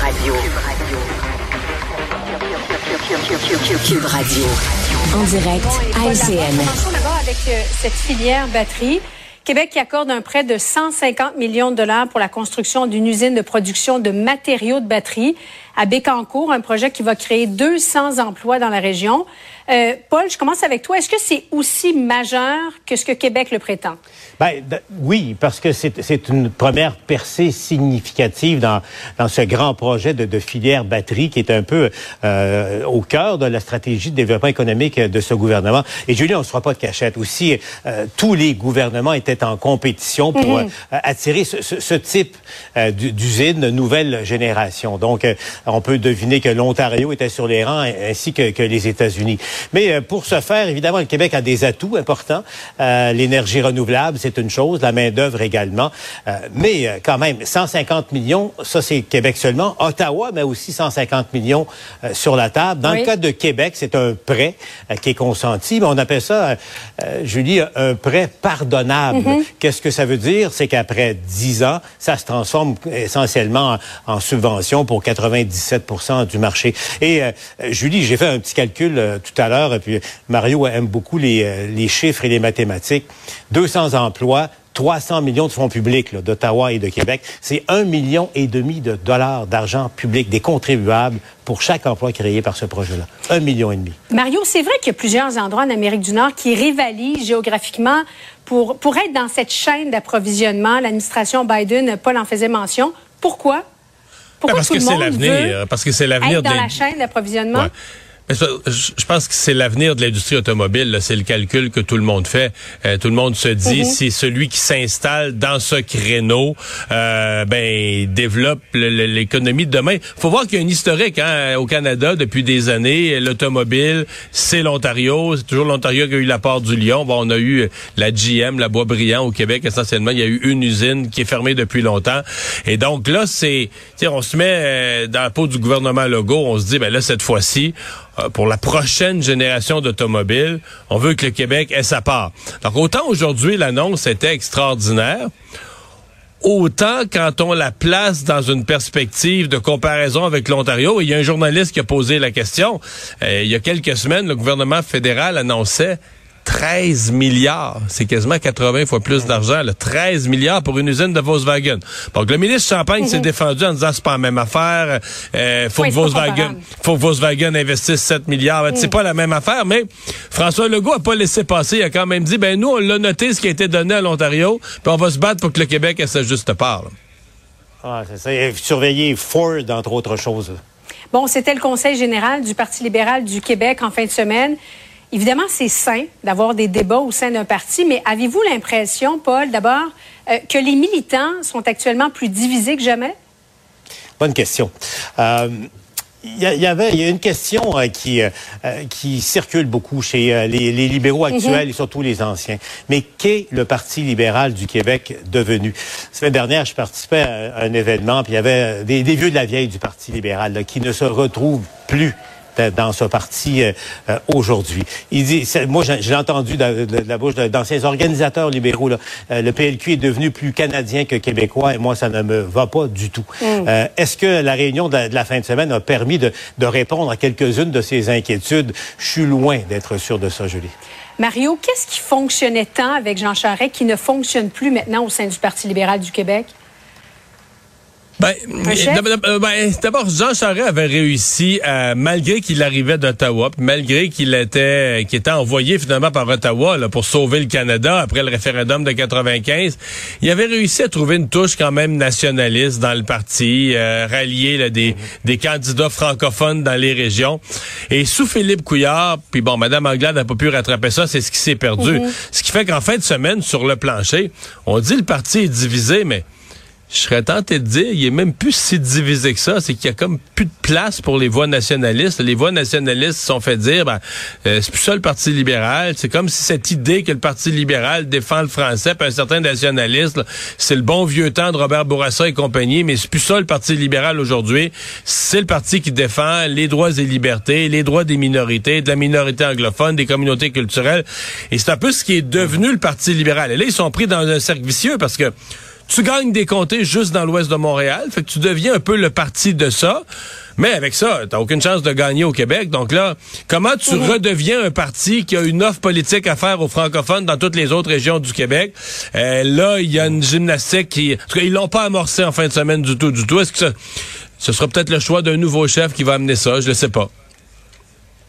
Radio. Cube Radio. En direct à LCN. Commençons d'abord avec euh, cette filière batterie. Québec qui accorde un prêt de 150 millions de dollars pour la construction d'une usine de production de matériaux de batterie à Bécancour, un projet qui va créer 200 emplois dans la région. Euh, Paul, je commence avec toi. Est-ce que c'est aussi majeur que ce que Québec le prétend? Ben, oui, parce que c'est une première percée significative dans, dans ce grand projet de, de filière batterie qui est un peu euh, au cœur de la stratégie de développement économique de ce gouvernement. Et Julie, on ne se fera pas de cachette. Aussi, euh, tous les gouvernements étaient en compétition pour euh, attirer ce, ce, ce type d'usine de nouvelle génération. Donc, on peut deviner que l'Ontario était sur les rangs ainsi que, que les États-Unis. Mais pour ce faire, évidemment, le Québec a des atouts importants. L'énergie renouvelable, c'est une chose, la main-d'œuvre également. Euh, mais euh, quand même, 150 millions, ça c'est Québec seulement. Ottawa met aussi 150 millions euh, sur la table. Dans le cas de Québec, c'est un prêt qui est consenti, mais on appelle ça, Julie, un prêt pardonnable. Mm-hmm. Qu'est-ce que ça veut dire? C'est qu'après 10 ans, ça se transforme essentiellement en, subvention pour 97 du marché. Et Julie, j'ai fait un petit calcul tout à l'heure, puis Mario aime beaucoup les, les chiffres et les mathématiques. 200 emplois 300 millions de fonds publics d'Ottawa et de Québec. C'est un million et demi de dollars d'argent public des contribuables pour chaque emploi créé par ce projet-là. Un million et demi. Mario, c'est vrai qu'il y a plusieurs endroits en Amérique du Nord qui rivalisent géographiquement pour, pour être dans cette chaîne d'approvisionnement. L'administration Biden, Paul en faisait mention. Pourquoi? Pourquoi parce, que c'est l'avenir. Parce que c'est l'avenir. dans la chaîne d'approvisionnement? Je pense que c'est l'avenir de l'industrie automobile. C'est le calcul que tout le monde fait. Euh, tout le monde se dit, c'est mhm. celui qui s'installe dans ce créneau, euh, ben développe l'économie de demain. Faut voir qu'il y a une historique hein, au Canada depuis des années. L'automobile, c'est l'Ontario. C'est toujours l'Ontario qui a eu la part du lion. Bon, on a eu la GM, la Bois-Brillant au Québec. Essentiellement, il y a eu une usine qui est fermée depuis longtemps. Et donc là, c'est, on se met euh, dans la peau du gouvernement Legault. On se dit, ben là, cette fois-ci, euh, pour la prochaine génération d'automobiles, on veut que le Québec ait sa part. Donc autant aujourd'hui l'annonce était extraordinaire, autant quand on la place dans une perspective de comparaison avec l'Ontario, il y a un journaliste qui a posé la question, euh, il y a quelques semaines, le gouvernement fédéral annonçait 13 milliards. C'est quasiment 80 fois plus d'argent. 13 milliards pour une usine de Volkswagen. Donc, le ministre Champagne s'est mhm. défendu en disant c'est pas la même affaire. Euh, faut que Volkswagen, faut que Volkswagen investisse 7 milliards. C'est mhm. pas la même affaire, mais François Legault a pas laissé passer. Il a quand même dit, ben nous, on l'a noté ce qui a été donné à l'Ontario, puis on va se battre pour que le Québec ait sa juste part. Ah, c'est ça. Et surveiller Ford, entre autres choses. Bon, c'était le Conseil général du Parti libéral du Québec en fin de semaine. Évidemment, c'est sain d'avoir des débats au sein d'un parti, mais avez-vous l'impression, Paul, d'abord, euh, que les militants sont actuellement plus divisés que jamais? Bonne question. Euh, il y, avait, il y a une question euh, qui qui circule beaucoup chez les, libéraux mhm. actuels et surtout les anciens. Mais qu'est le Parti libéral du Québec devenu? La semaine dernière, je participais à un événement, puis il y avait des, des vieux de la vieille du Parti libéral qui ne se retrouvent plus dans ce parti euh, euh, aujourd'hui. Il dit, moi, j'ai entendu de, la bouche d'anciens organisateurs libéraux, là, euh, le PLQ est devenu plus canadien que québécois, et moi, ça ne me va pas du tout. Mm. Est-ce que la réunion de, la fin de semaine a permis de, de répondre à quelques-unes de ces inquiétudes? Je suis loin d'être sûr de ça, Julie. Mario, qu'est-ce qui fonctionnait tant avec Jean Charest qui ne fonctionne plus maintenant au sein du Parti libéral du Québec? Ben, euh, ben, d'abord, Jean Charest avait réussi, malgré qu'il arrivait d'Ottawa, malgré qu'il était, qu'il était envoyé finalement par Ottawa là, pour sauver le Canada après le référendum de 95, il avait réussi à trouver une touche quand même nationaliste dans le parti, euh, rallier des, des candidats francophones dans les régions. Et sous Philippe Couillard, puis bon, Madame Anglade n'a pas pu rattraper ça, c'est ce qui s'est perdu. Ce qui fait qu'en fin de semaine, sur le plancher, on dit le parti est divisé, mais je serais tenté de dire, il est même plus si divisé que ça. C'est qu'il y a comme plus de place pour les voix nationalistes. Les voix nationalistes se sont fait dire, ben, euh, c'est plus ça le Parti libéral. C'est comme si cette idée que le Parti libéral défend le français, puis un certain nationaliste, c'est le bon vieux temps de Robert Bourassa et compagnie, mais c'est plus ça le Parti libéral aujourd'hui. C'est le parti qui défend les droits et libertés, les droits des minorités, de la minorité anglophone, des communautés culturelles. Et c'est un peu ce qui est devenu le Parti libéral. Et là, ils sont pris dans un cercle vicieux parce que tu gagnes des comtés juste dans l'ouest de Montréal, fait que tu deviens un peu le parti de ça. Mais avec ça, t'as aucune chance de gagner au Québec. Donc là, comment tu redeviens un parti qui a une offre politique à faire aux francophones dans toutes les autres régions du Québec? Euh, là, il y a une gymnastique qui... En tout cas, ils l'ont pas amorcé en fin de semaine du tout, du tout. Est-ce que ça, ce sera peut-être le choix d'un nouveau chef qui va amener ça? Je ne sais pas.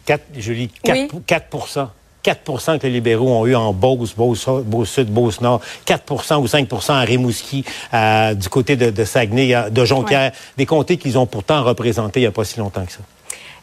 4, Julie, 4, 4 4% que les libéraux ont eu en Beauce, Beauce-Sud, Beauce-Nord, 4% ou 5% en Rimouski, euh, du côté de, Saguenay, euh, de Jonquière, des comtés qu'ils ont pourtant représentés il n'y a pas si longtemps que ça.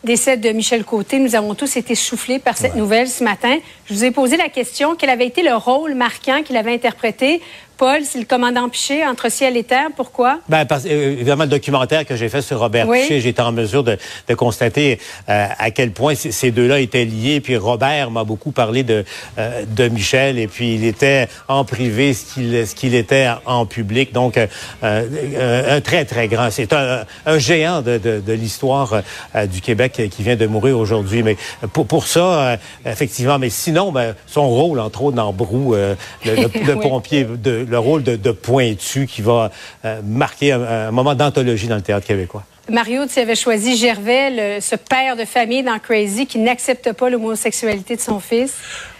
Décès de Michel Côté, nous avons tous été soufflés par cette nouvelle ce matin. Je vous ai posé la question, quel avait été le rôle marquant qu'il avait interprété Paul, c'est le commandant Piché entre ciel et terre. Pourquoi? Ben, parce, euh, évidemment, le documentaire que j'ai fait sur Robert Piché, j'ai été en mesure de, de constater euh, à quel point ces deux-là étaient liés. Puis Robert m'a beaucoup parlé de, euh, de Michel. Et puis, il était en privé ce qu'il ce qu'il était en public. Donc, un très, très grand. C'est un, un, géant de, de, de l'histoire du Québec qui vient de mourir aujourd'hui. Mais pour, pour ça, effectivement, mais sinon, ben, son rôle, entre autres, dans Brou, le, le, pompier de le rôle de, pointu qui va euh, marquer un, moment d'anthologie dans le théâtre québécois. Mario, tu avais choisi Gervais, ce père de famille dans Crazy qui n'accepte pas l'homosexualité de son fils.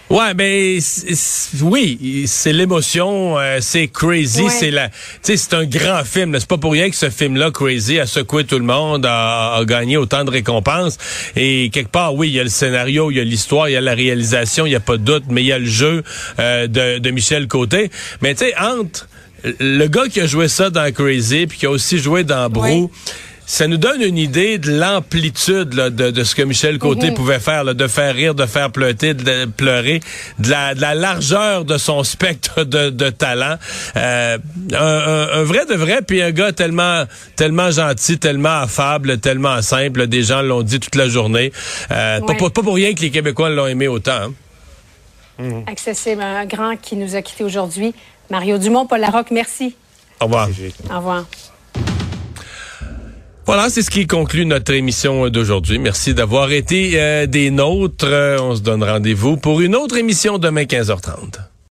Ouais, ben oui, c'est l'émotion, euh, c'est crazy, c'est la, tu sais, c'est un grand film. C'est pas pour rien que ce film-là, Crazy, a secoué tout le monde, a, gagné autant de récompenses. Et quelque part, oui, il y a le scénario, il y a l'histoire, il y a la réalisation, il y a pas de doute, mais il y a le jeu euh, de, de Michel Côté. Mais tu sais, entre le gars qui a joué ça dans Crazy, puis qui a aussi joué dans Brou ça nous donne une idée de l'amplitude de, ce que Michel Côté mhm. pouvait faire, de faire rire, de faire pleurer, de, pleurer, de la, largeur de son spectre de, talent. Euh, un, vrai de vrai, puis un gars tellement tellement gentil, tellement affable, tellement simple. Des gens l'ont dit toute la journée. Euh, pas, pour rien que les Québécois l'ont aimé autant. Hein. Mhm. Accessible, un grand qui nous a quittés aujourd'hui. Mario Dumont, Paul Larocque, merci. Au revoir. Au revoir. Voilà, c'est ce qui conclut notre émission d'aujourd'hui. Merci d'avoir été euh, des nôtres. on se donne rendez-vous pour une autre émission demain 15h30.